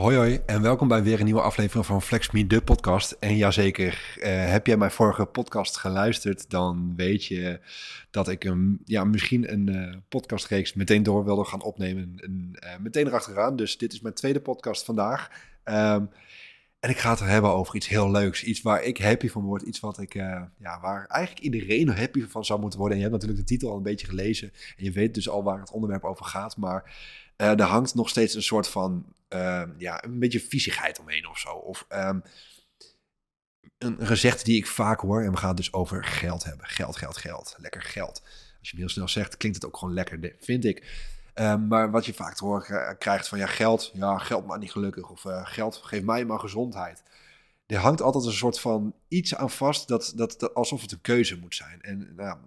Hoi hoi en welkom bij weer een nieuwe aflevering van FlexMe, de podcast. En jazeker, uh, heb jij mijn vorige podcast geluisterd, dan weet je dat ik een, ja, misschien een uh, podcastreeks meteen door wilde gaan opnemen. En, uh, meteen erachteraan, dus dit is mijn tweede podcast vandaag. Um, en ik ga het hebben over iets heel leuks. Iets waar ik happy van word. Iets wat ik, uh, ja, waar eigenlijk iedereen happy van zou moeten worden. En je hebt natuurlijk de titel al een beetje gelezen. En je weet dus al waar het onderwerp over gaat. Maar er hangt nog steeds een soort van, uh, ja, een beetje viezigheid omheen of zo. Of um, een gezegde die ik vaak hoor. En we gaan het dus over geld hebben. Geld, geld, geld. Lekker geld. Als je hem heel snel zegt, klinkt het ook gewoon lekker, vind ik. Um, maar wat je vaak te krijgt van ja, geld, ja, geld maakt niet gelukkig. Of uh, geld geeft mij maar gezondheid. Er hangt altijd een soort van iets aan vast dat, dat, dat alsof het een keuze moet zijn. En nou,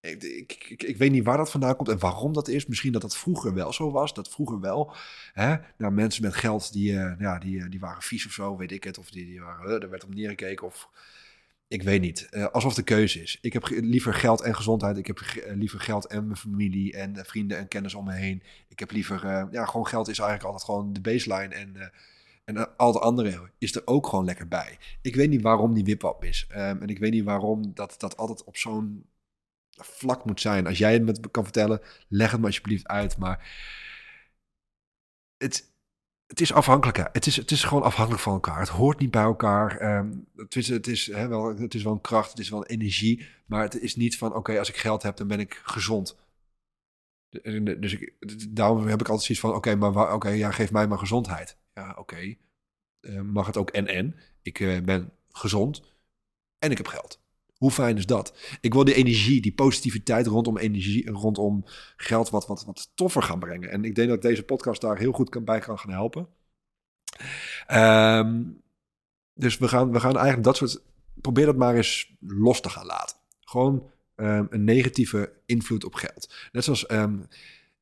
ik, ik, ik, weet niet waar dat vandaan komt en waarom dat is. Misschien dat dat vroeger wel zo was. Dat vroeger wel. Hè, nou, mensen met geld die, uh, ja, die, die waren vies of zo, weet ik het. Of die, die waren, uh, er werd op neergekeken. Of ik weet niet. Alsof de keuze is. Ik heb liever geld en gezondheid. Ik heb liever geld en mijn familie en vrienden en kennis om me heen. Ik heb liever, ja, gewoon geld is eigenlijk altijd gewoon de baseline. En, en al het andere is er ook gewoon lekker bij. Ik weet niet waarom die wipwap is. Um, en ik weet niet waarom dat, dat altijd op zo'n vlak moet zijn. Als jij het me kan vertellen, leg het me alsjeblieft uit. Maar het, het is afhankelijk. Het is, het is gewoon afhankelijk van elkaar. Het hoort niet bij elkaar. Um, het is, het, is, hè, wel, het is wel een kracht, het is wel energie. Maar het is niet van, oké, als ik geld heb, dan ben ik gezond. Dus ik, daarom heb ik altijd zoiets van, oké, maar oké, ja, geef mij maar gezondheid. Ja, oké. Uh, mag het ook en-en? Ik uh, ben gezond en ik heb geld. Hoe fijn is dat? Ik wil die energie, die positiviteit rondom energie, rondom geld wat, wat, wat toffer gaan brengen. En ik denk dat deze podcast daar heel goed kan, bij kan gaan helpen. Um, dus we gaan, we gaan eigenlijk dat soort. Probeer dat maar eens los te gaan laten. Gewoon um, een negatieve invloed op geld. Net zoals. Um,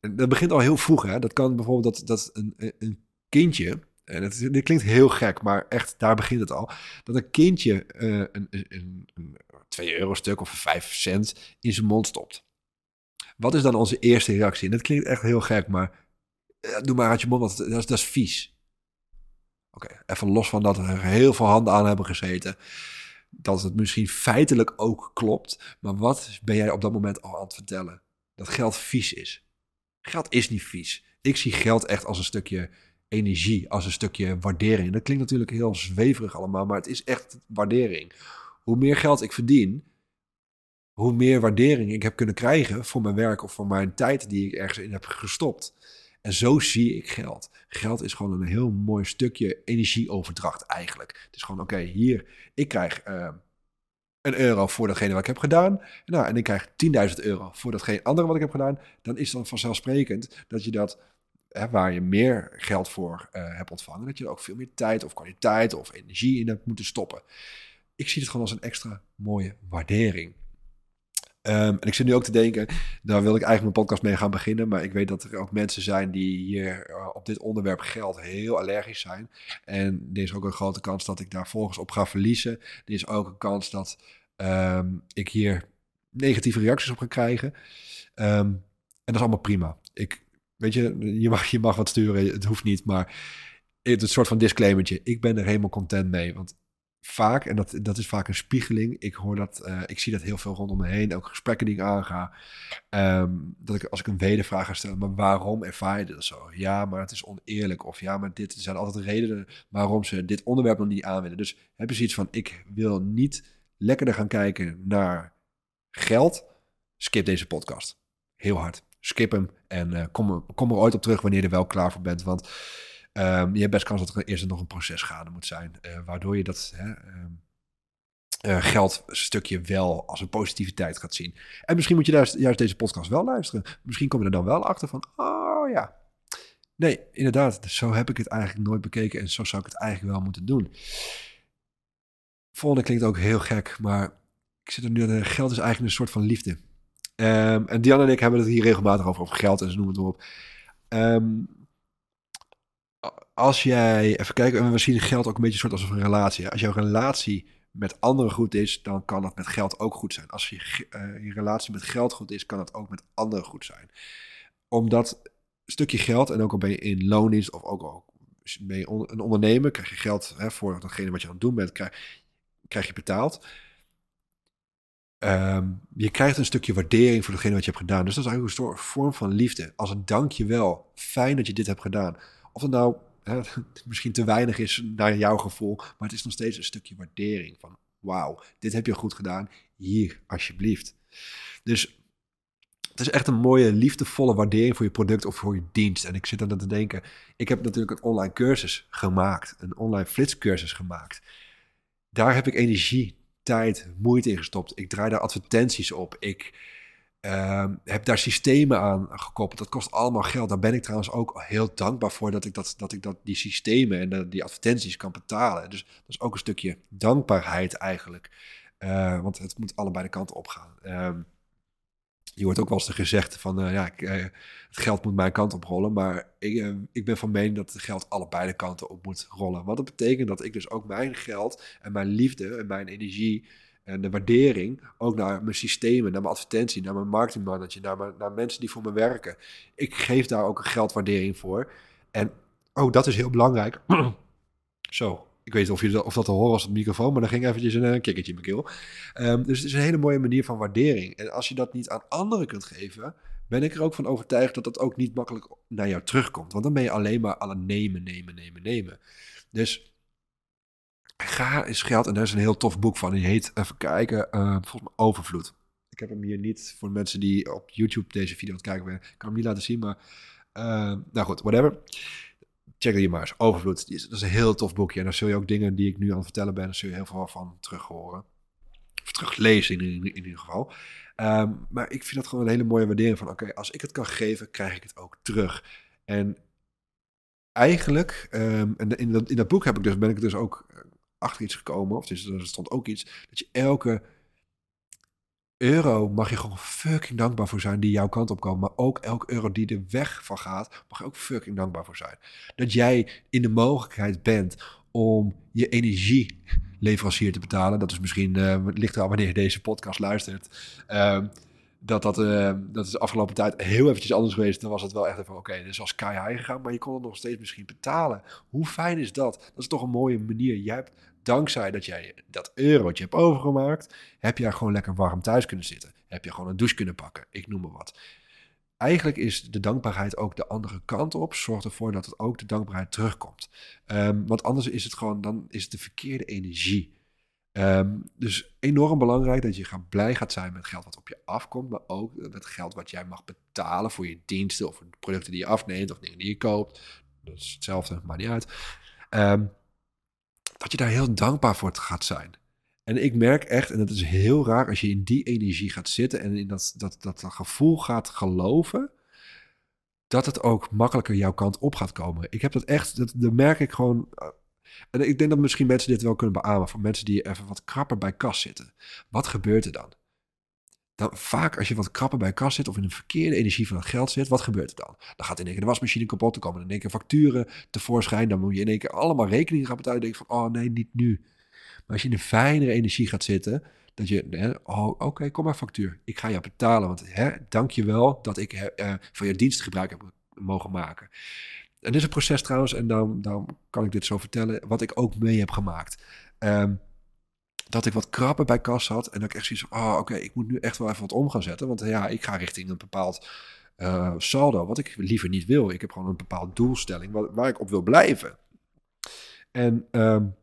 dat begint al heel vroeg. Hè? Dat kan bijvoorbeeld dat, dat een, een kindje. En het, dit klinkt heel gek, maar echt, daar begint het al. Dat een kindje uh, een, een, een 2 euro stuk of 5 cent in zijn mond stopt. Wat is dan onze eerste reactie? En dat klinkt echt heel gek, maar uh, doe maar uit je mond, want dat is, vies. Oké, even los van dat er heel veel handen aan hebben gezeten. Dat het misschien feitelijk ook klopt. Maar wat ben jij op dat moment al aan het vertellen? Dat geld vies is. Geld is niet vies. Ik zie geld echt als een stukje energie, als een stukje waardering. Dat klinkt natuurlijk heel zweverig allemaal, maar het is echt waardering. Hoe meer geld ik verdien, hoe meer waardering ik heb kunnen krijgen voor mijn werk of voor mijn tijd die ik ergens in heb gestopt. En zo zie ik geld. Geld is gewoon een heel mooi stukje energieoverdracht eigenlijk. Het is gewoon, oké, hier, ik krijg uh, een euro voor datgene wat ik heb gedaan. Nou, en ik krijg 10.000 euro voor datgene andere wat ik heb gedaan. Dan is dan vanzelfsprekend dat je dat, hè, waar je meer geld voor uh, hebt ontvangen, dat je er ook veel meer tijd of kwaliteit of energie in hebt moeten stoppen. Ik zie het gewoon als een extra mooie waardering. Um, en ik zit nu ook te denken, daar wil ik eigenlijk mijn podcast mee gaan beginnen. Maar ik weet dat er ook mensen zijn die hier uh, op dit onderwerp geld heel allergisch zijn. En er is ook een grote kans dat ik daar volgens op ga verliezen. Er is ook een kans dat um, ik hier negatieve reacties op ga krijgen. Um, en dat is allemaal prima. Ik, weet je, je mag, je mag wat sturen, het hoeft niet. Maar het een soort van disclaimertje. Ik ben er helemaal content mee. Want vaak, en dat, dat is vaak een spiegeling. Ik hoor dat, uh, ik zie dat heel veel rondom me heen, ook gesprekken die ik aanga. Um, dat ik als ik een wedervraag ga stellen, maar waarom ervaar je dit zo? Ja, maar het is oneerlijk. Of ja, maar dit zijn altijd redenen waarom ze dit onderwerp nog niet aanwenden. Dus heb je zoiets van, ik wil niet lekkerder gaan kijken naar geld, skip deze podcast. Heel hard. Skip hem en uh, kom, kom er ooit op terug wanneer je er wel klaar voor bent. Want Um, je hebt best kans dat er eerst nog een proces gaande moet zijn, uh, waardoor je dat hè, um, uh, geldstukje wel als een positiviteit gaat zien. En misschien moet je juist, juist deze podcast wel luisteren. Misschien kom je er dan wel achter van, oh ja. Nee, inderdaad, zo heb ik het eigenlijk nooit bekeken en zo zou ik het eigenlijk wel moeten doen. Volgende klinkt ook heel gek, maar ik zit er nu aan, geld is eigenlijk een soort van liefde. Um, en Diana en ik hebben het hier regelmatig over, over geld en ze noemen het maar op. Um, als jij, even kijken, we zien geld ook een beetje soort als een relatie. Als jouw relatie met anderen goed is, dan kan dat met geld ook goed zijn. Als je, uh, je relatie met geld goed is, kan dat ook met anderen goed zijn. Omdat een stukje geld, en ook al ben je in loon is of ook al ben je een ondernemer, krijg je geld hè, voor datgene wat je aan het doen bent, krijg, je betaald. Ehm, je krijgt een stukje waardering voor datgene wat je hebt gedaan. Dus dat is eigenlijk een soort vorm van liefde. Als een dankjewel, fijn dat je dit hebt gedaan. Of het nou hè, misschien te weinig is naar jouw gevoel, maar het is nog steeds een stukje waardering van wauw, dit heb je goed gedaan, hier alsjeblieft. Dus het is echt een mooie, liefdevolle waardering voor je product of voor je dienst. En ik zit aan te denken, ik heb natuurlijk een online cursus gemaakt, een online flitscursus gemaakt. Daar heb ik energie, tijd, moeite in gestopt. Ik draai daar advertenties op. Ik uh, heb daar systemen aan gekoppeld. Dat kost allemaal geld. Daar ben ik trouwens ook heel dankbaar voor dat ik, dat, dat ik dat, die systemen en die advertenties kan betalen. Dus dat is ook een stukje dankbaarheid eigenlijk. Uh, want het moet allebei de kanten opgaan. Uh, je hoort ook wel eens gezegd van, uh, ja, ik, uh, het geld moet mijn kant op rollen. Maar ik, ik ben van mening dat het geld allebei de kanten op moet rollen. Wat dat betekent dat ik dus ook mijn geld en mijn liefde en mijn energie en de waardering ook naar mijn systemen, naar mijn advertentie, naar mijn marketingmanager, naar, mijn, naar mensen die voor me werken. Ik geef daar ook een geldwaardering voor. En ook dat is heel belangrijk. Zo, ik weet niet of, je, of dat te horen was op de microfoon, maar dan ging eventjes een, een kikkertje in mijn keel. Um, dus het is een hele mooie manier van waardering. En als je dat niet aan anderen kunt geven, ben ik er ook van overtuigd dat dat ook niet makkelijk naar jou terugkomt. Want dan ben je alleen maar aan het nemen, nemen, nemen, nemen. Dus ga eens geld, en daar is een heel tof boek van, die heet, even kijken, uh, volgens mij Overvloed. Ik heb hem hier niet voor mensen die op YouTube deze video aan het kijken zijn. Ik kan hem niet laten zien, maar uh, nou goed, whatever check die maar eens. Overvloed. Dat is een heel tof boekje. En dan zul je ook dingen die ik nu aan het vertellen ben, dan zul je heel veel van terug horen. Of teruglezen in, in, in ieder geval. Um, maar ik vind dat gewoon een hele mooie waardering van, oké, als ik het kan geven, krijg ik het ook terug. En eigenlijk, um, en in dat, in dat boek heb ik dus, ben ik dus ook achter iets gekomen, of dus, er stond ook iets, dat je elke euro mag je gewoon fucking dankbaar voor zijn die jouw kant op komt. Maar ook elke euro die er weg van gaat, mag je ook fucking dankbaar voor zijn. Dat jij in de mogelijkheid bent om je energieleverancier te betalen. Dat is misschien, uh, ligt er wanneer je deze podcast luistert. Uh, dat, dat, uh, dat is de afgelopen tijd heel eventjes anders geweest. Dan was het wel echt even, oké, dus als sky high gegaan, maar je kon het nog steeds misschien betalen. Hoe fijn is dat? Dat is toch een mooie manier. Jij hebt dankzij dat jij dat eurotje hebt overgemaakt, heb jij gewoon lekker warm thuis kunnen zitten. Heb je gewoon een douche kunnen pakken. Ik noem maar wat. Eigenlijk is de dankbaarheid ook de andere kant op. Zorg ervoor dat het ook de dankbaarheid terugkomt. Um, want anders is het gewoon, dan is het de verkeerde energie. Um, dus enorm belangrijk dat je blij gaat zijn met geld wat op je afkomt, maar ook met geld wat jij mag betalen voor je diensten of producten die je afneemt of dingen die je koopt. Dat is hetzelfde, maakt niet uit. Um, dat je daar heel dankbaar voor gaat zijn. En ik merk echt, en het is heel raar als je in die energie gaat zitten en in dat, dat, dat, dat gevoel gaat geloven, dat het ook makkelijker jouw kant op gaat komen. Ik heb dat echt, dat, dat merk ik gewoon. Eh, en ik denk dat misschien mensen dit wel kunnen beamen, voor mensen die even wat krapper bij kas zitten. Wat gebeurt er dan? Dan vaak als je wat krapper bij kas zit of in een verkeerde energie van het geld zit, wat gebeurt er dan? Dan gaat in één keer de wasmachine kapot, dan komen in één keer facturen tevoorschijn, dan moet je in één keer allemaal rekeningen gaan betalen. Dan denk je van, oh nee, niet nu. Maar als je in een fijnere energie gaat zitten, dat je, oh oké, kom maar factuur, ik ga jou betalen, want hè, dank je wel dat ik uh, van je dienst gebruik heb mogen maken. En dit is een proces trouwens, en dan, kan ik dit zo vertellen, wat ik ook mee heb gemaakt. Um, dat ik wat krabben bij kas had. En dat ik echt zoiets van, oh, oké, ik moet nu echt wel even wat om gaan zetten. Want ja, ik ga richting een bepaald uh, saldo, wat ik liever niet wil. Ik heb gewoon een bepaald doelstelling waar, waar ik op wil blijven. En um,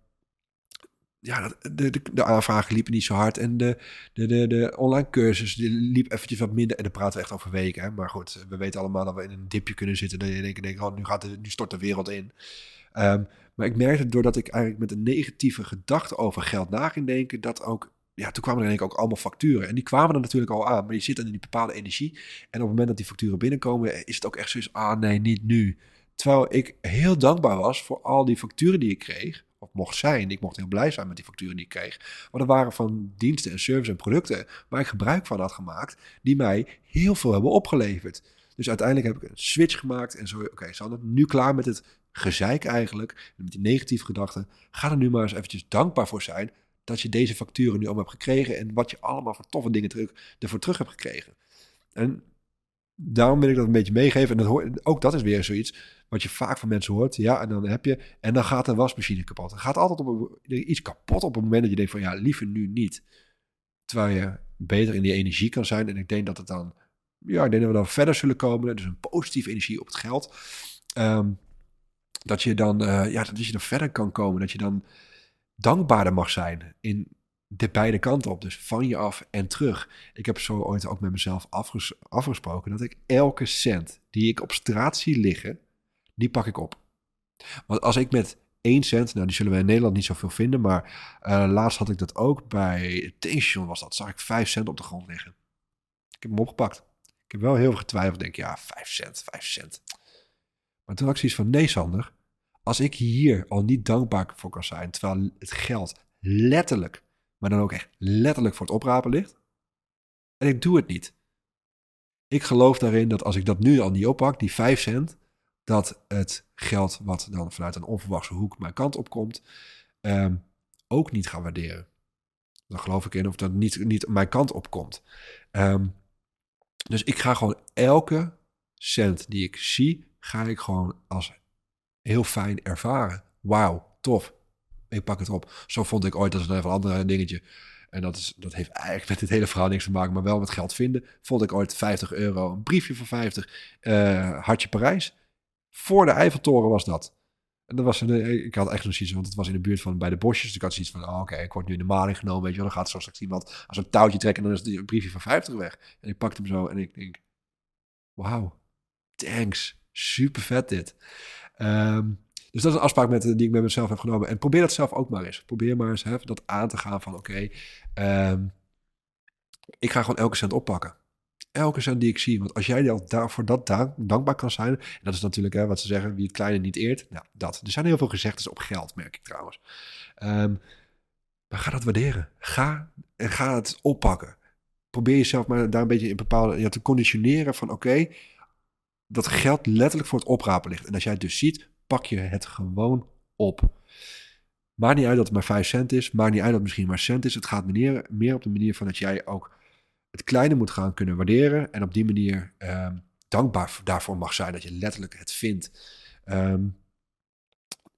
ja, de, de, de, aanvragen liepen niet zo hard. En de, de, de, de online cursus die liep eventjes wat minder. En dan praten we echt over weken. Hè? Maar goed, we weten allemaal dat we in een dipje kunnen zitten. Dat je denkt, denk, oh, nu, gaat nu stort de wereld in. Um, maar ik merkte doordat ik eigenlijk met een negatieve gedachte over geld na ging denken, dat ook ja, toen kwamen er denk ik ook allemaal facturen. En die kwamen er natuurlijk al aan, maar je zit dan in die bepaalde energie. En op het moment dat die facturen binnenkomen, is het ook echt zoiets, ah nee, niet nu. Terwijl ik heel dankbaar was voor al die facturen die ik kreeg, of mocht zijn. Ik mocht heel blij zijn met die facturen die ik kreeg. Want er waren van diensten en services en producten waar ik gebruik van had gemaakt, die mij heel veel hebben opgeleverd. Dus uiteindelijk heb ik een switch gemaakt en zo, oké, okay, zijn nu klaar met het gezeik eigenlijk, met die negatieve gedachten. Ga er nu maar eens eventjes dankbaar voor zijn dat je deze facturen nu allemaal hebt gekregen en wat je allemaal voor toffe dingen terug, ervoor terug hebt gekregen. En daarom wil ik dat een beetje meegeven. En dat ook dat is weer zoiets. wat je vaak van mensen hoort. Ja, en dan heb je, en dan gaat de wasmachine kapot. Er gaat altijd op iets kapot op het moment dat je denkt van, ja, liever nu niet. Terwijl je beter in die energie kan zijn. En ik denk dat het dan, ja, ik denk dat we dan verder zullen komen. Dus een positieve energie op het geld. Ehm, dat je dan, uh, ja, dat je dan verder kan komen. Dat je dan dankbaarder mag zijn in de beide kanten op. Dus van je af en terug. Ik heb zo ooit ook met mezelf afges afgesproken dat ik elke cent die ik op straat zie liggen, die pak ik op. Want als ik met 1 cent, nou die zullen we in Nederland niet zoveel vinden, maar uh, laatst had ik dat ook bij tankstation was dat, zag ik 5 cent op de grond liggen. Ik heb hem opgepakt. Ik heb wel heel veel getwijfeld, denk ja, 5 cent, 5 cent. Maar toen had ik zoiets van, nee Sander, als ik hier al niet dankbaar voor kan zijn, terwijl het geld letterlijk maar dan ook echt letterlijk voor het oprapen ligt. En ik doe het niet. Ik geloof daarin dat als ik dat nu al niet oppak, die 5 cent, dat het geld wat dan vanuit een onverwachte hoek mijn kant opkomt, um, ook niet ga waarderen. Dan geloof ik in of dat niet, niet mijn kant opkomt. Um, dus ik ga gewoon elke cent die ik zie, ga ik gewoon als heel fijn ervaren. Wauw, tof ik pak het op. Zo vond ik ooit, dat is een ander dingetje. En dat, is, dat heeft eigenlijk met dit hele verhaal niks te maken, maar wel met geld vinden. Vond ik ooit 50 euro, een briefje van 50, uh, Hartje Parijs. Voor de Eiffeltoren was dat. En dat was een, ik had echt zoiets, want het was in de buurt van bij de bosjes. Dus ik had zoiets van, oh, oké, ik word nu in de maling genomen, weet je. Dan gaat zo straks iemand als een touwtje trekken en dan is het briefje van 50 weg. En ik pakte hem zo en ik denk, wauw, thanks, super vet dit. Um, dus dat is een afspraak met, die ik met mezelf heb genomen. En probeer dat zelf ook maar eens. Probeer maar eens hè, dat aan te gaan van oké, ehm, ik ga gewoon elke cent oppakken. Elke cent die ik zie. Want als jij voor dat dankbaar kan zijn. En dat is natuurlijk hè, wat ze zeggen, wie het kleine niet eert. Nou, dat. Er zijn heel veel gezegdes op geld, merk ik trouwens. Um, maar ga dat waarderen. Ga en ga het oppakken. Probeer jezelf maar daar een beetje in bepaalde ja, te conditioneren van oké, dat geld letterlijk voor het oprapen ligt. En als jij het dus ziet, pak je het gewoon op. Maakt niet uit dat het maar 5 cent is. Maakt niet uit dat het misschien maar cent is. Het gaat meer, meer op de manier van dat jij ook het kleine moet gaan kunnen waarderen. En op die manier um, dankbaar daarvoor mag zijn dat je letterlijk het vindt. Um,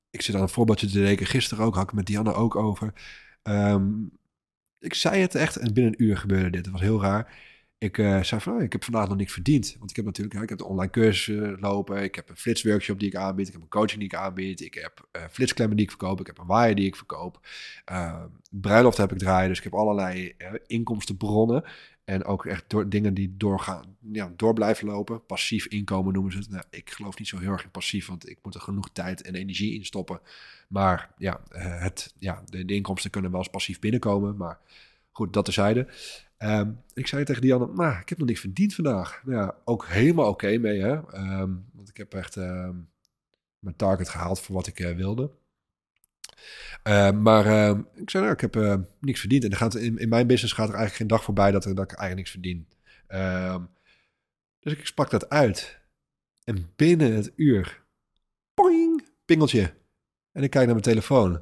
ik zit aan een voorbeeldje te denken. Gisteren ook, had ik met Dianne ook over. Um, ik zei het echt en binnen een uur gebeurde dit. Het was heel raar. Ik uh, zei van, oh, ik heb vandaag nog niks verdiend. Want ik heb natuurlijk, ja, ik heb de online cursussen lopen. Ik heb een flitsworkshop die ik aanbied. Ik heb een coaching die ik aanbied. Ik heb uh, flitsklemmen die ik verkoop. Ik heb een waaier die ik verkoop. Uh, bruiloft heb ik draaien. Dus ik heb allerlei inkomstenbronnen. En ook echt door, dingen die doorgaan, ja, door blijven lopen. Passief inkomen noemen ze het. Nou, ik geloof niet zo heel erg in passief, want ik moet er genoeg tijd en energie in stoppen. Maar ja, het, ja de, de inkomsten kunnen wel eens passief binnenkomen. Maar goed, dat terzijde. Um, ik zei tegen Dianne, nou, ik heb nog niks verdiend vandaag. Nou ja, ook helemaal oké mee, hè. Um, want ik heb echt um, mijn target gehaald voor wat ik uh, wilde. maar ik zei, nou, ik heb uh, niks verdiend. En gaat, in, in, mijn business gaat er eigenlijk geen dag voorbij dat, er, dat ik eigenlijk niks verdien. dus ik sprak dat uit. En binnen het uur, poing, pingeltje. En ik kijk naar mijn telefoon.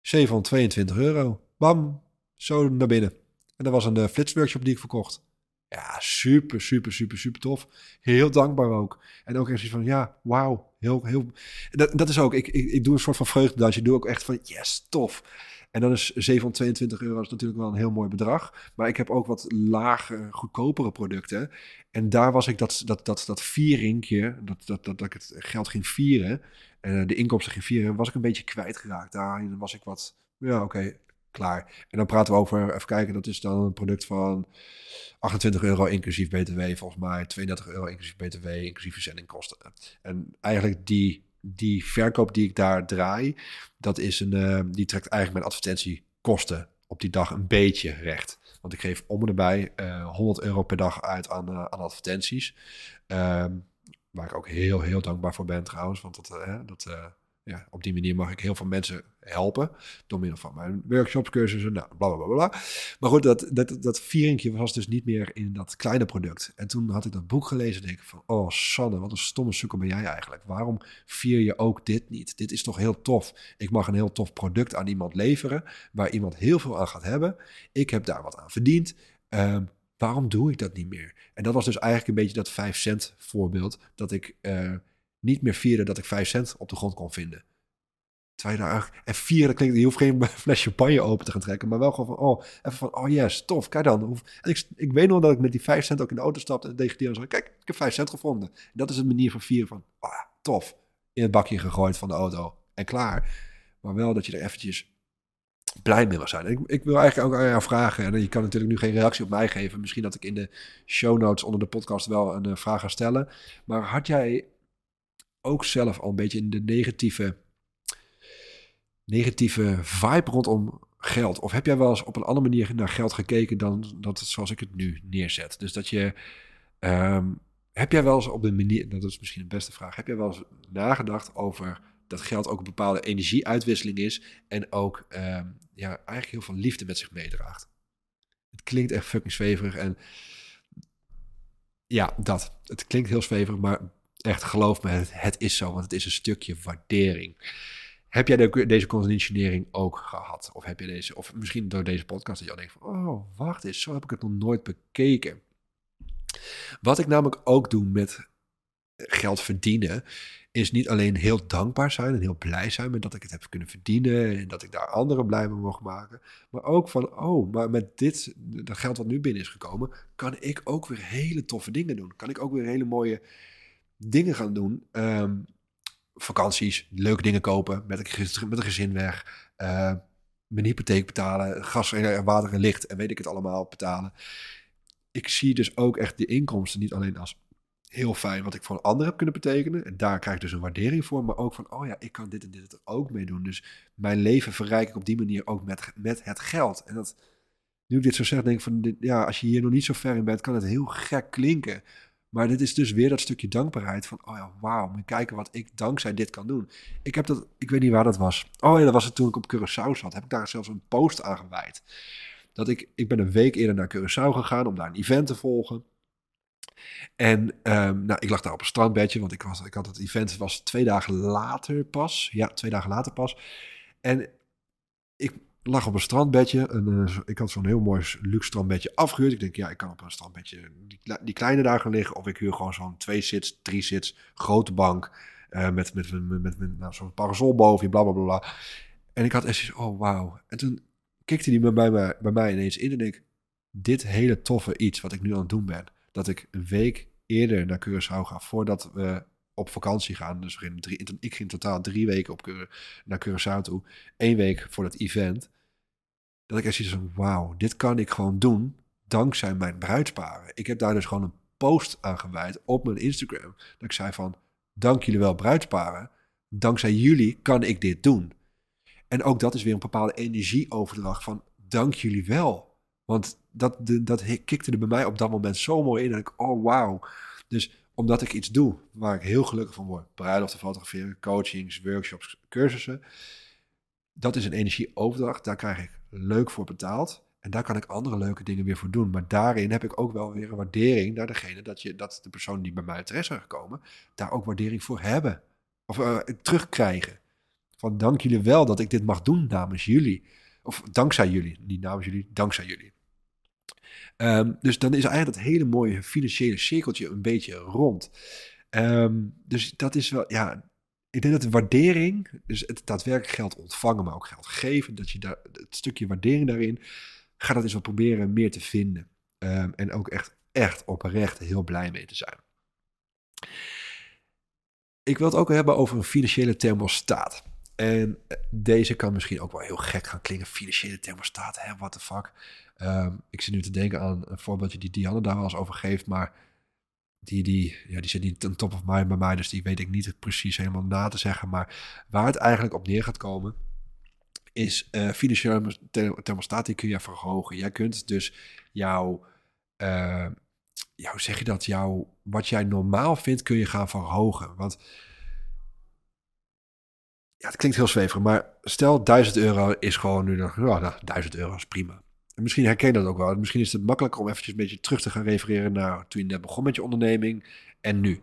722 euro. Bam, zo naar binnen. En dat was een uh, flitsworkshop die ik verkocht. Ja, super, super, super, super tof. Heel dankbaar ook. En ook echt van, ja, wauw. Heel, heel... Dat, dat is ook, ik, ik, ik doe een soort van vreugdedansje. Ik doe ook echt van, yes, tof. En dan is 722 euro is natuurlijk wel een heel mooi bedrag. Maar ik heb ook wat lage, goedkopere producten. En daar was ik dat, dat, dat, dat vierinkje, dat, dat, dat, dat ik het geld ging vieren, en uh, de inkomsten ging vieren, was ik een beetje kwijtgeraakt. Daarin was ik wat, ja, oké, klaar. En dan praten we over, even kijken, dat is dan een product van 28 euro inclusief BTW, volgens mij 32 euro inclusief BTW, inclusief verzendingkosten. En eigenlijk die, die verkoop die ik daar draai, dat is een, uh, die trekt eigenlijk mijn advertentiekosten op die dag een beetje recht. Want ik geef om en uh, 100 euro per dag uit aan, uh, aan advertenties. Ehm, waar ik ook heel, heel dankbaar voor ben trouwens. Want dat, dat ja, op die manier mag ik heel veel mensen helpen. Door middel van mijn workshops, cursussen, nou, bla bla bla. Maar goed, dat, dat, dat vierinkje was dus niet meer in dat kleine product. En toen had ik dat boek gelezen en denk ik van... Oh, Sanne, wat een stomme sukkel ben jij eigenlijk. Waarom vier je ook dit niet? Dit is toch heel tof. Ik mag een heel tof product aan iemand leveren... waar iemand heel veel aan gaat hebben. Ik heb daar wat aan verdiend. Um, waarom doe ik dat niet meer? En dat was dus eigenlijk een beetje dat 5 cent voorbeeld... dat ik... Uh, niet meer vierde dat ik vijf cent op de grond kon vinden. Terwijl je en vier, dat klinkt, je hoeft geen fles champagne open te gaan trekken, maar wel gewoon van, oh, even van, oh yes, tof, kijk dan. Ik, ik weet nog dat ik met die vijf cent ook in de auto stapte en tegen die zei, kijk, ik heb vijf cent gevonden. En dat is een manier van vieren van, oh, tof, in het bakje gegooid van de auto en klaar. Maar wel dat je er eventjes blij mee was zijn. Ik, ik, wil eigenlijk ook aan jou vragen, en je kan natuurlijk nu geen reactie op mij geven. Misschien dat ik in de show notes onder de podcast wel een uh, vraag ga stellen. Maar had jij ook zelf al een beetje in de negatieve, negatieve vibe rondom geld? Of heb jij wel eens op een andere manier naar geld gekeken dan dat zoals ik het nu neerzet? Dus dat je. Um, heb jij wel eens op de manier, dat is misschien de beste vraag, heb jij wel eens nagedacht over dat geld ook een bepaalde energieuitwisseling is en ook ehm, ja, eigenlijk heel veel liefde met zich meedraagt. Het klinkt echt fucking zweverig en ja, dat. Het klinkt heel zweverig, maar echt geloof me, het, is zo, want het is een stukje waardering. Heb jij de, deze conditionering ook gehad? Of heb je deze, of misschien door deze podcast dat je al denkt van, oh, wacht eens, zo heb ik het nog nooit bekeken. Wat ik namelijk ook doe met geld verdienen, is niet alleen heel dankbaar zijn en heel blij zijn met dat ik het heb kunnen verdienen en dat ik daar anderen blij mee mogen maken. Maar ook van, oh, maar met dit, dat geld wat nu binnen is gekomen, kan ik ook weer hele toffe dingen doen. Kan ik ook weer hele mooie dingen gaan doen. Um, vakanties, leuke dingen kopen, met een, met een gezin weg. Uh, mijn hypotheek betalen, gas en water en licht en weet ik het allemaal betalen. Ik zie dus ook echt de inkomsten niet alleen als heel fijn wat ik voor een ander heb kunnen betekenen. En daar krijg ik dus een waardering voor. Maar ook van, oh ja, ik kan dit en dit er ook mee doen. Dus mijn leven verrijk ik op die manier ook met, met het geld. En dat, nu ik dit zo zeg, denk ik van, ja, als je hier nog niet zo ver in bent, kan het heel gek klinken. Maar dit is dus weer dat stukje dankbaarheid van, oh ja, wauw, moet kijken wat ik dankzij dit kan doen. Ik heb dat, ik weet niet waar dat was. Oh ja, dat was het toen ik op Curaçao zat. Heb ik daar zelfs een post aan gewijd. Dat ik, ik ben een week eerder naar Curaçao gegaan om daar een event te volgen. En um, nou, ik lag daar op een strandbedje, want ik, was, ik had het event was twee dagen later pas. Ja, twee dagen later pas. En ik lag op een strandbedje. En, uh, ik had zo'n heel mooi luxe strandbedje afgehuurd. Ik denk, ja, ik kan op een strandbedje die, die kleine daar gaan liggen. Of ik huur gewoon zo'n twee sits, drie sits, grote bank. Uh, met, met, met, met, met nou, zo'n parasol boven je, bla bla bla. En ik had echt oh wauw. En toen kikte die bij mij, bij mij ineens in en ik, dit hele toffe iets wat ik nu aan het doen ben dat ik een week eerder naar Curaçao ga voordat we op vakantie gaan. Dus drie, ik ging totaal drie weken op naar Curaçao toe. Eén week voor dat event. Dat ik echt zoiets van, wauw, dit kan ik gewoon doen dankzij mijn bruidsparen. Ik heb daar dus gewoon een post aan gewijd op mijn Instagram. Dat ik zei van, dank jullie wel bruidsparen. Dankzij jullie kan ik dit doen. En ook dat is weer een bepaalde energieoverdracht van, dank jullie wel. Want dat, dat kikte er bij mij op dat moment zo mooi in. Dat ik, oh wauw. Dus omdat ik iets doe waar ik heel gelukkig van word. Bruiloften fotograferen, coachings, workshops, cursussen. Dat is een energieoverdracht. Daar krijg ik leuk voor betaald. En daar kan ik andere leuke dingen weer voor doen. Maar daarin heb ik ook wel weer een waardering naar degene dat, je, dat de persoon die bij mij terecht zijn gekomen, daar ook waardering voor hebben. Of uh, terugkrijgen. Van dank jullie wel dat ik dit mag doen namens jullie. Of dankzij jullie. Niet namens jullie, dankzij jullie. Ehm, dus dan is eigenlijk dat hele mooie financiële cirkeltje een beetje rond. Ehm, dus dat is wel, ja, ik denk dat de waardering, dus het daadwerkelijk geld ontvangen, maar ook geld geven, dat je daar, het stukje waardering daarin, ga dat eens proberen meer te vinden. Um, en ook echt, echt oprecht heel blij mee te zijn. Ik wil het ook hebben over een financiële thermostaat. En eh, deze kan misschien ook wel heel gek gaan klinken. Financiële thermostaat, hè, what the fuck. Um, ik zit nu te denken aan een voorbeeldje die Dianne daar wel eens over geeft, maar die, die, ja, die zit niet ten top of mind bij mij, dus die weet ik niet precies helemaal na te zeggen. Maar waar het eigenlijk op neer gaat komen, is uh, financiële thermostaat, die kun je verhogen. Jij kunt dus jouw, uh, zeg je dat, jouw, wat jij normaal vindt, kun je gaan verhogen. Want ja, het klinkt heel zweverig, maar stel 1000 euro is gewoon nu nog, nou, 1000 euro is prima. En misschien herken je dat ook wel. Misschien is het makkelijker om eventjes een beetje terug te gaan refereren naar toen je net begon met je onderneming en nu.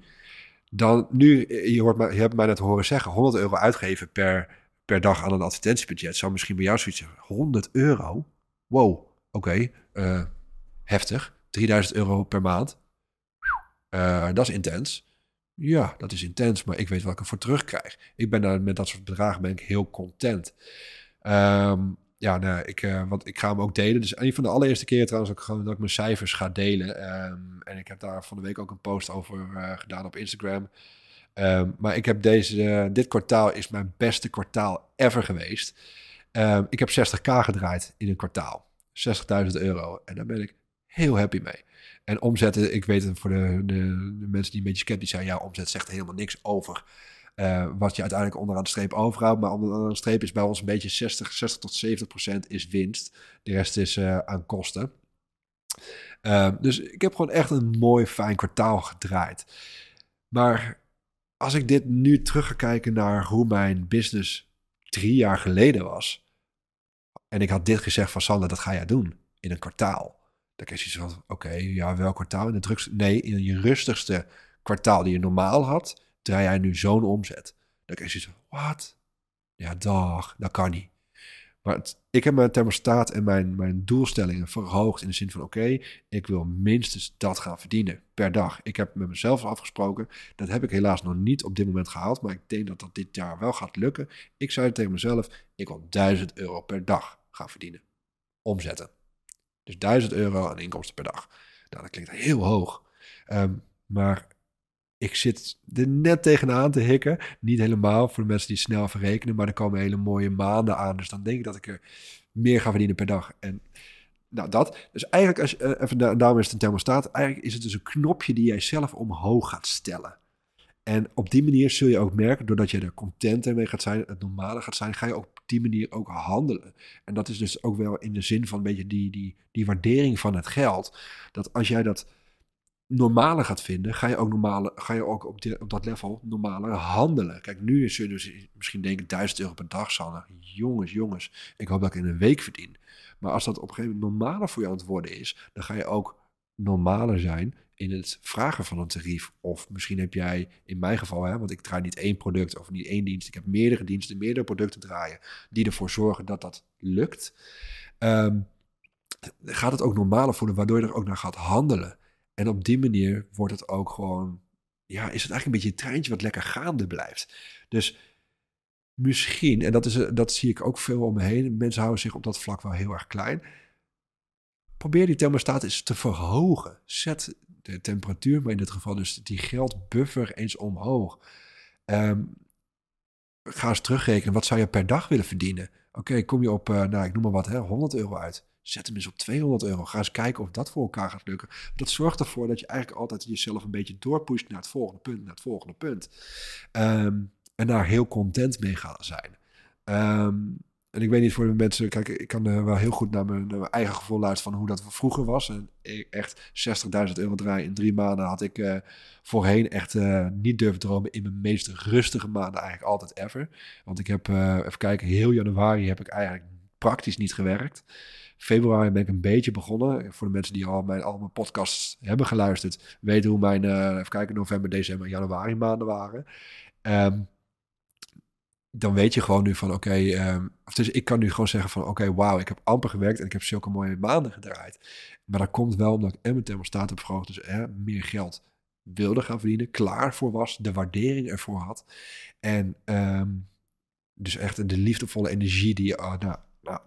Dan nu, je, hoort je hebt mij net horen zeggen, 100 euro uitgeven per, per dag aan een advertentiebudget. Zou misschien bij jou zoiets zijn. 100 euro? Wow, oké, eh, heftig. 3000 euro per maand. Uh, dat is intens. Ja, dat is intens, maar ik weet wat ik ervoor terugkrijg. Ik ben daar met dat soort bedragen ben ik heel content. Ehm, ja, ik, uh, want ik ga hem ook delen. Dus een van de allereerste keren trouwens ook gewoon dat ik mijn cijfers ga delen. Ehm, en ik heb daar van de week ook een post over uh, gedaan op Instagram. Um, maar ik heb deze, dit kwartaal is mijn beste kwartaal ever geweest. ik heb 60k gedraaid in een kwartaal. 60.000 euro. En daar ben ik heel happy mee. En omzetten, ik weet het voor de, de, de, mensen die een beetje sceptisch zijn, ja, omzet zegt helemaal niks over uh, wat je uiteindelijk onderaan de streep overhoudt. Maar onderaan de streep is bij ons een beetje 60, 60 tot 70 procent is winst. De rest is uh, aan kosten. Uh, dus ik heb gewoon echt een mooi, fijn kwartaal gedraaid. Maar als ik dit nu terug ga kijken naar hoe mijn business drie jaar geleden was. En ik had dit gezegd van Sander, dat ga jij doen in een kwartaal. Dan krijg je zoiets van, oké, ja, welk kwartaal? In de drukste, nee, in je rustigste kwartaal die je normaal had, draai jij nu zo'n omzet. Dan krijg je van, wat? Ja, dag, dat kan niet. Maar ik heb mijn thermostaat en mijn, mijn doelstellingen verhoogd in de zin van: oké, ik wil minstens dat gaan verdienen per dag. Ik heb met mezelf afgesproken. Dat heb ik helaas nog niet op dit moment gehaald, maar ik denk dat dat dit jaar wel gaat lukken. Ik zei tegen mezelf: ik wil 1000 euro per dag gaan verdienen. Omzetten. Dus 1000 euro aan inkomsten per dag. Nou, dat klinkt heel hoog. Um, maar ik zit er net tegenaan te hikken. Niet helemaal voor de mensen die snel verrekenen, maar er komen hele mooie maanden aan. Dus dan denk ik dat ik er meer ga verdienen per dag. En nou, dat. Dus eigenlijk, als, uh, even, daarom is het een thermostaat. Eigenlijk is het dus een knopje die jij zelf omhoog gaat stellen. En op die manier zul je ook merken, doordat je er content mee gaat zijn, het normale gaat zijn, ga je op die manier ook handelen. En dat is dus ook wel in de zin van een beetje die, die, die waardering van het geld. Dat als jij dat normale gaat vinden, ga je ook, normale, ga je ook op, op dat level normaler handelen. Kijk, nu is je dus misschien denken 1000 euro per dag, Sanne. Jongens, jongens, ik hoop dat ik in een week verdien. Maar als dat op een gegeven moment normaler voor je aan het worden is, dan ga je ook normaler zijn in het vragen van een tarief. Of misschien heb jij, in mijn geval, hè, want ik draai niet één product of niet één dienst. Ik heb meerdere diensten, meerdere producten draaien die ervoor zorgen dat dat lukt. Um, gaat het ook normaler voelen, waardoor je er ook naar gaat handelen. En op die manier wordt het ook gewoon, ja, is het eigenlijk een beetje een treintje wat lekker gaande blijft. Dus misschien, en dat, is, dat zie ik ook veel om me heen, mensen houden zich op dat vlak wel heel erg klein. Probeer die thermostaat eens te verhogen. Zet de temperatuur, maar in dit geval dus die geldbuffer eens omhoog. Um, ga eens terugrekenen, wat zou je per dag willen verdienen? Oké, kom je op, uh, nou ik noem maar wat, hè, 100 euro uit. Zet hem eens op 200 euro. Ga eens kijken of dat voor elkaar gaat lukken. Dat zorgt ervoor dat je eigenlijk altijd jezelf een beetje doorpusht naar het volgende punt, naar het volgende punt. Um, en daar heel content mee gaan zijn. Um, en ik weet niet voor de mensen, kijk, ik kan wel heel goed naar mijn, eigen gevoel luisteren van hoe dat vroeger was. En echt 60.000 euro draaien in drie maanden had ik uh, voorheen echt uh, niet durven dromen in mijn meest rustige maanden eigenlijk altijd ever. Want ik heb, even kijken, heel januari heb ik eigenlijk praktisch niet gewerkt februari ben ik een beetje begonnen. Voor de mensen die al mijn, al mijn podcasts hebben geluisterd, weten hoe mijn, uh, even kijken, november, december, januari maanden waren. Um, dan weet je gewoon nu van oké, okay, um, dus ik kan nu gewoon zeggen van oké, okay, wauw, ik heb amper gewerkt en ik heb zulke mooie maanden gedraaid. Maar dat komt wel omdat ik en mijn thermostaat heb verhoogd, dus er meer geld wilde gaan verdienen, klaar voor was, de waardering ervoor had. En um, dus echt de liefdevolle energie die, uh, nou, nou,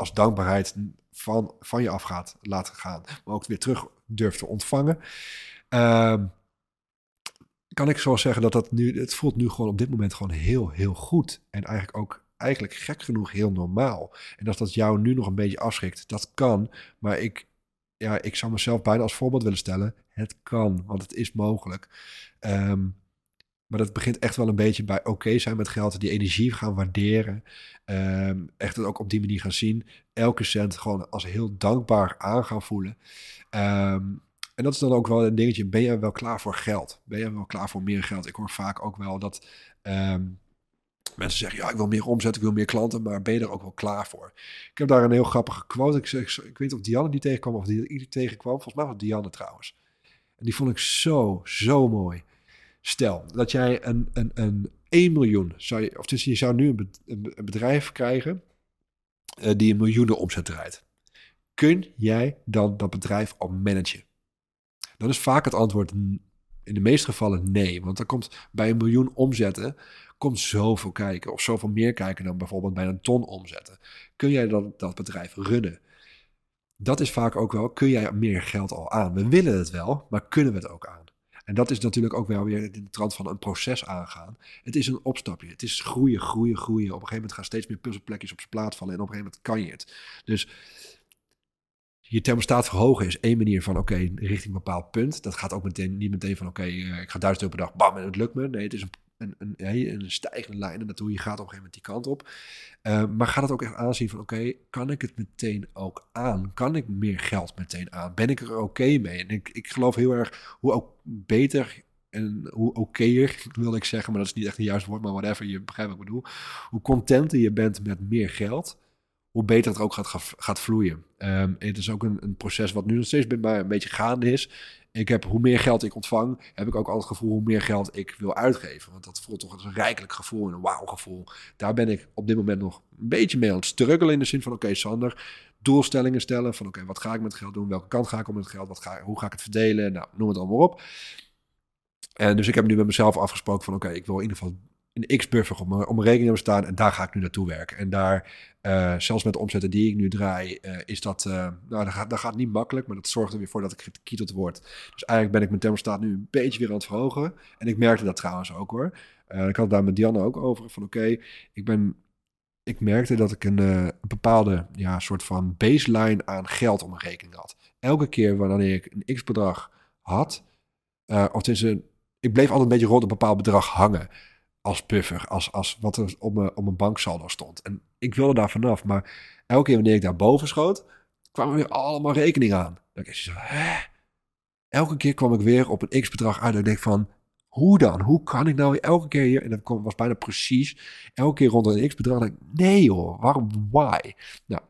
als dankbaarheid van, van je afgaat laten gaan, maar ook weer terug durft te ontvangen. Uh, kan ik zo zeggen dat dat nu, het voelt nu gewoon op dit moment gewoon heel, heel goed. En eigenlijk ook, eigenlijk gek genoeg heel normaal. En dat dat jou nu nog een beetje afschrikt, dat kan. Maar ik, ja, ik zou mezelf bijna als voorbeeld willen stellen. Het kan, want het is mogelijk. Um, maar dat begint echt wel een beetje bij oké zijn met geld. Die energie gaan waarderen. Um, echt het ook op die manier gaan zien. Elke cent gewoon als heel dankbaar aan gaan voelen. Um, en dat is dan ook wel een dingetje. Ben je wel klaar voor geld? Ben je wel klaar voor meer geld? Ik hoor vaak ook wel dat um, mensen zeggen: Ja, ik wil meer omzet, ik wil meer klanten. Maar ben je er ook wel klaar voor? Ik heb daar een heel grappige quote. Ik, zeg, ik weet niet of Dianne die tegenkwam of die, die tegenkwam. Volgens mij was Dianne trouwens. En die vond ik zo, zo mooi. Stel dat jij een, een, een 1 miljoen, zou je, of dus je zou nu een, bedrijf krijgen uh, die een miljoenen omzet draait. Kun jij dan dat bedrijf al managen? Dan is vaak het antwoord In de meeste gevallen nee. Want er komt bij een miljoen omzetten komt zoveel kijken. Of zoveel meer kijken dan bijvoorbeeld bij een ton omzetten. Kun jij dat, dat bedrijf runnen? Dat is vaak ook wel, kun jij meer geld al aan? We willen het wel, maar kunnen we het ook aan? En dat is natuurlijk ook wel weer in de trant van een proces aangaan. Het is een opstapje. Het is groeien, groeien, groeien. Op een gegeven moment gaan steeds meer puzzelplekjes op zijn plaat vallen. En op een gegeven moment kan je het. Dus je thermostaat verhogen is één manier van oké, richting een bepaald punt. Dat gaat ook meteen, niet meteen van oké, eh, ik ga duizend euro per dag, bam, en het lukt me. Nee, het is een, een, een, een stijgende lijn en naartoe. Je gaat op een gegeven moment die kant op. Uh, maar gaat het ook echt aanzien van oké, kan ik het meteen ook aan? Kan ik meer geld meteen aan? Ben ik er oké mee? En ik, ik geloof heel erg hoe ook beter en hoe okéer, wil ik zeggen, maar dat is niet echt een juist woord, maar whatever, je begrijpt wat ik bedoel. Hoe contenter je bent met meer geld, hoe beter het ook gaat, gaat vloeien. Um, het is ook een, een, proces wat nu nog steeds bij mij een beetje gaande is. Ik heb, hoe meer geld ik ontvang, heb ik ook altijd het gevoel hoe meer geld ik wil uitgeven. Want dat voelt toch als een rijkelijk gevoel en een wauw gevoel. Daar ben ik op dit moment nog een beetje mee aan het struggelen in de zin van, oké Sander, doelstellingen stellen van, oké, wat ga ik met geld doen? Welke kant ga ik om met geld? Wat ga, hoe ga ik het verdelen? Nou, noem het allemaal op. En dus ik heb nu met mezelf afgesproken van, oké, ik wil in ieder geval een x-buffer op mijn rekening hebben staan en daar ga ik nu naartoe werken. En daar, uh, zelfs met de omzetten die ik nu draai, uh, is dat, nou, dat gaat, gaat niet makkelijk, maar dat zorgt er weer voor dat ik gekieteld word. Dus eigenlijk ben ik mijn thermostaat nu een beetje weer aan het verhogen. En ik merkte dat trouwens ook hoor. ik had daar met Dianne ook over, van oké, ik ben... Ik merkte dat ik een, bepaalde ja, soort van baseline aan geld op mijn rekening had. Elke keer wanneer ik een x-bedrag had, of tenminste, ik bleef altijd een beetje rond een bepaald bedrag hangen als buffer, als, als wat er op mijn, op mijn banksaldo stond. En ik wilde daar vanaf, maar elke keer wanneer ik daar boven schoot, kwamen weer allemaal rekeningen aan. Dan ik zo, hè? Elke keer kwam ik weer op een x-bedrag uit. En ik denk van, hoe dan? Hoe kan ik nou elke keer hier... En dat was bijna precies. Elke keer rond een x-bedrag. Nee hoor, waarom? Why? Nou,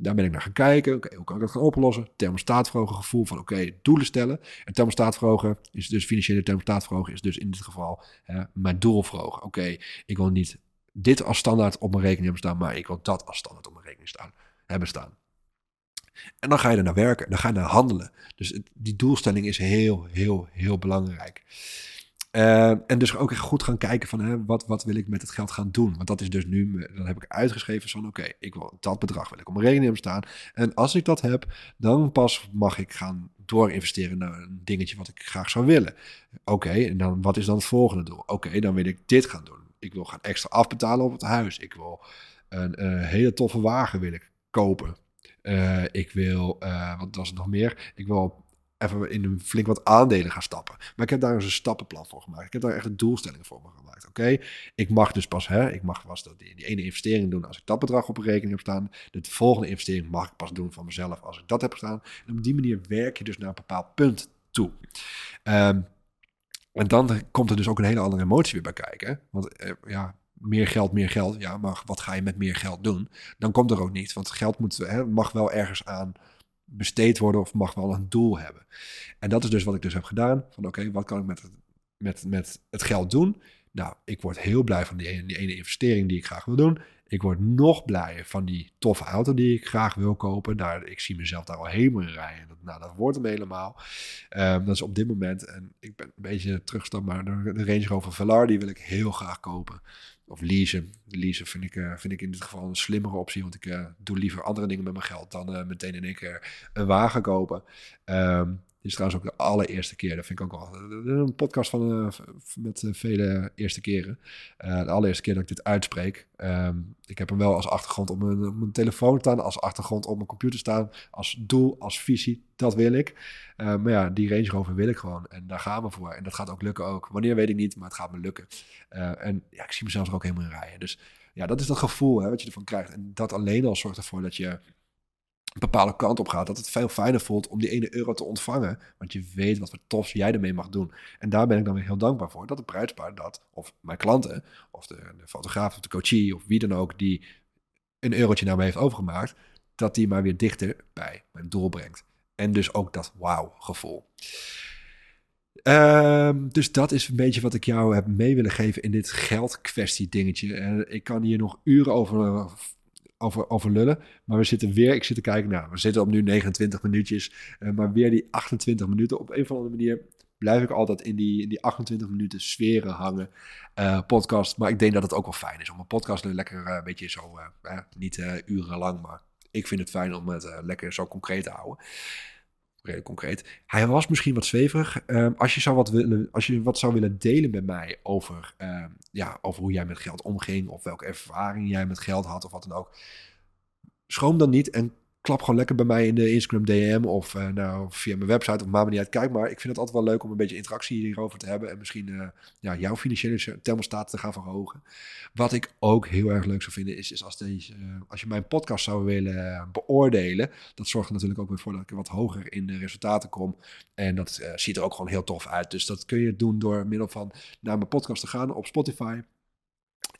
daar ben ik naar gaan kijken. Oké, hoe kan ik dat gaan oplossen? Thermostaat verhogen, gevoel van oké, doelen stellen. En thermostaat verhogen is dus financiële thermostaat verhogen is dus in dit geval hè, mijn doel verhogen. Oké, ik wil niet dit als standaard op mijn rekening hebben staan, maar ik wil dat als standaard op mijn rekening staan, hebben staan. En dan ga je er naar werken, dan ga je naar handelen. Dus die doelstelling is heel, heel, heel belangrijk. Uh, en dus ook echt goed gaan kijken van hè, wat, wat wil ik met het geld gaan doen. Want dat is dus nu, dan heb ik uitgeschreven van oké, ik wil dat bedrag wil ik op mijn rekening staan. En als ik dat heb, dan pas mag ik gaan doorinvesteren naar een dingetje wat ik graag zou willen. Oké, en dan wat is dan het volgende doel? Oké, dan wil ik dit gaan doen. Ik wil gaan extra afbetalen op het huis. Ik wil een, een hele toffe wagen wil ik kopen. Ik wil, wat was het nog meer? Ik wil even in een flink wat aandelen gaan stappen. Maar ik heb daar eens een stappenplan voor gemaakt. Ik heb daar echt een doelstelling voor gemaakt. Oké, ik mag dus pas, hè, ik mag pas die, die ene investering doen als ik dat bedrag op een rekening heb staan. De volgende investering mag ik pas doen van mezelf als ik dat heb staan. En op die manier werk je dus naar een bepaald punt toe. Um, en dan komt er dus ook een hele andere emotie weer bij kijken. Want eh, ja, meer geld, meer geld. Ja, maar wat ga je met meer geld doen? Dan komt er ook niet. Want geld moet, hè, mag wel ergens aan besteed worden of mag wel een doel hebben. En dat is dus wat ik dus heb gedaan. Van oké, wat kan ik met het, met, met het geld doen? Nou, ik word heel blij van die ene, investering die ik graag wil doen. Ik word nog blijer van die toffe auto die ik graag wil kopen. Nou, ik zie mezelf daar al helemaal in rijden. Nou, dat wordt hem helemaal. Um, dat is op dit moment, en ik ben een beetje teruggestapt, maar de Range Rover Velar, die wil ik heel graag kopen. Of leasen. Leasen vind ik, uh, vind ik in dit geval een slimmere optie. Want ik uh, doe liever andere dingen met mijn geld dan uh, meteen in één keer een wagen kopen. Um, dit is trouwens ook de allereerste keer. Dat vind ik ook wel een podcast van, uh, met uh, vele eerste keren. De allereerste keer dat ik dit uitspreek. Um, ik heb hem wel als achtergrond op mijn, op mijn, telefoon staan, als achtergrond op mijn computer staan, als doel, als visie. Dat wil ik. maar ja, die Range Rover wil ik gewoon. En daar gaan we voor. En dat gaat ook lukken ook. Wanneer weet ik niet, maar het gaat me lukken. en ja, ik zie mezelf er ook helemaal in rijden. Dus ja, dat is dat gevoel hè, wat je ervan krijgt. En dat alleen al zorgt ervoor dat je een bepaalde kant op gaat, dat het veel fijner voelt om die ene euro te ontvangen. Want je weet wat voor tofs jij ermee mag doen. En daar ben ik dan weer heel dankbaar voor. Dat de bruidspaar dat, of mijn klanten, of de, fotograaf of de coachie, of wie dan ook, die een eurotje naar me heeft overgemaakt, dat die maar weer dichter bij mijn doel brengt. En dus ook dat wauw gevoel. Um, dus dat is een beetje wat ik jou heb mee willen geven in dit geldkwestie dingetje. En ik kan hier nog uren over over, over lullen. Maar we zitten weer, ik zit te kijken, nou, we zitten op nu 29 minuutjes. Uh, maar weer die 28 minuten op een of andere manier blijf ik altijd in die, in die 28 minuten sferen hangen. Uh, podcast. Maar ik denk dat het ook wel fijn is om een podcast lekker een beetje zo, niet urenlang, maar ik vind het fijn om het lekker zo concreet te houden redelijk concreet. Hij was misschien wat zweverig. Um, als, je zou wat willen, als je wat zou willen delen met mij over, um, ja, over hoe jij met geld omging, of welke ervaring jij met geld had, of wat dan ook. Schroom dan niet en klap gewoon lekker bij mij in de Instagram DM of uh, nou, via mijn website of maak me niet uit. Kijk maar, ik vind het altijd wel leuk om een beetje interactie hierover te hebben en misschien uh, ja, jouw financiële thermostaat te gaan verhogen. Wat ik ook heel erg leuk zou vinden is, is als, deze, uh, als je mijn podcast zou willen beoordelen. Dat zorgt er natuurlijk ook weer voor dat ik wat hoger in de resultaten kom. En dat ziet er ook gewoon heel tof uit. Dus dat kun je doen door middel van naar mijn podcast te gaan op Spotify.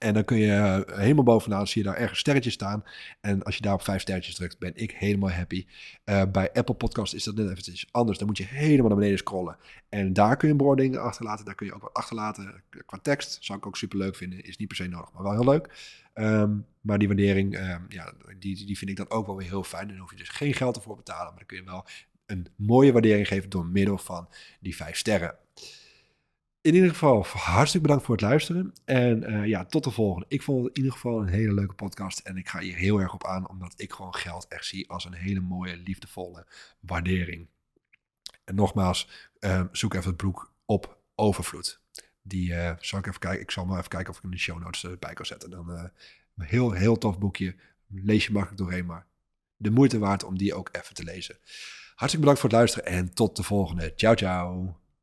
En dan kun je eh, helemaal bovenaan, zie je daar ergens sterretjes staan. En als je daar op vijf sterretjes drukt, ben ik helemaal happy. Uh, bij Apple Podcast is dat net eventjes anders. Dan moet je helemaal naar beneden scrollen. En daar kun je een beoordeling achterlaten. Daar kun je ook wat achterlaten qua tekst. Zou ik ook super leuk vinden. Is niet per se nodig, maar wel heel leuk. Um, maar die waardering, um, ja, die, die vind ik dan ook wel weer heel fijn. Dan hoef je dus geen geld ervoor betalen. Maar dan kun je wel een mooie waardering geven door middel van die vijf sterren in ieder geval hartstikke bedankt voor het luisteren. En uh, ja, tot de volgende. Ik vond het in ieder geval een hele leuke podcast. En ik ga hier heel erg op aan, omdat ik gewoon geld echt zie als een hele mooie, liefdevolle waardering. En nogmaals, uh, zoek even het boek op Overvloed. Die uh, zal ik even kijken. Ik zal maar even kijken of ik in de show notes erbij kan zetten. Dan een heel, heel tof boekje. Lees je makkelijk doorheen, maar de moeite waard om die ook even te lezen. Hartstikke bedankt voor het luisteren en tot de volgende. Ciao, ciao.